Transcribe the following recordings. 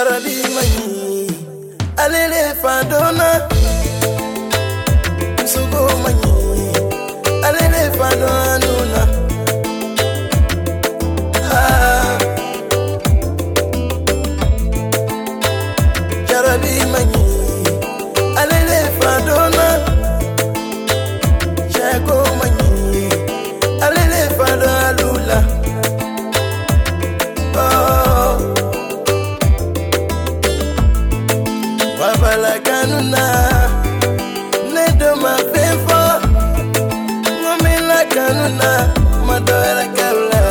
Yarabi mani Alele fadona Msugo mani Alele fadona nuna ah. Yarabi mani Alele fadona mani kanuna nedo mapefo ngomila kanuna madoela kaula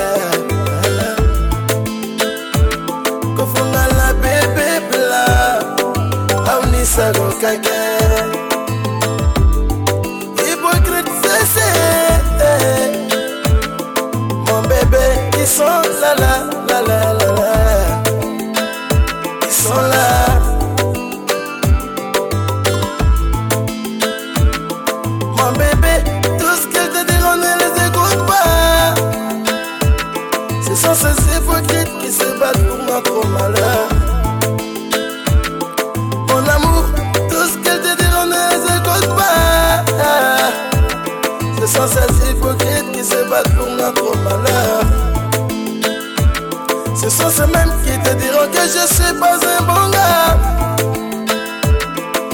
kofunga la bebe Ce sont ces hypocrites qui se battent pour notre malheur. Ce sont ceux-mêmes qui te diront que je suis pas un bon gars.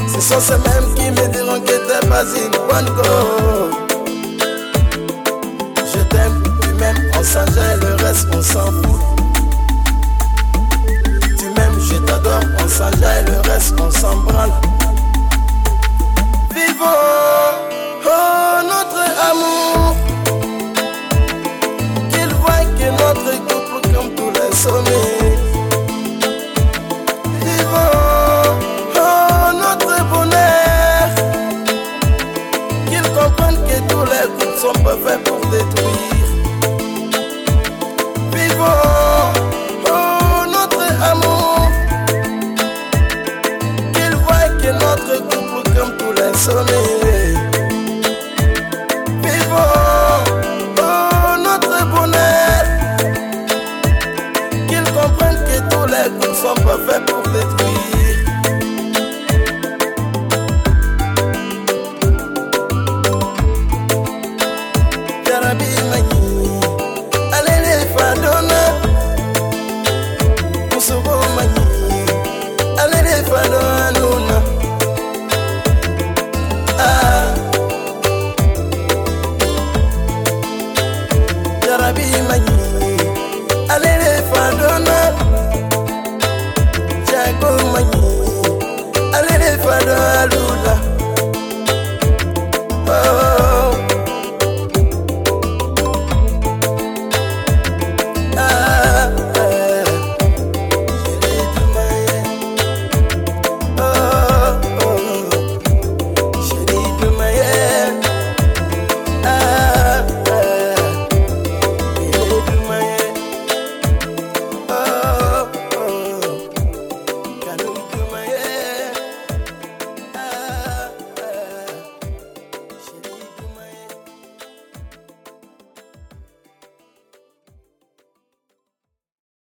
Ce sont ceux-mêmes qui me diront que t'es pas une bonne go. Je t'aime, tu m'aimes, on s'enjaille, le reste on s'en fout. Comprennent que tous les coups sont pas faits pour détruire. Vivons oh, notre amour. Qu'ils voient que notre couple comme tous les sommets. Vivons oh, notre bonheur. Qu'ils comprennent que tous les coups sont pas faits pour détruire. so go money. I let it follow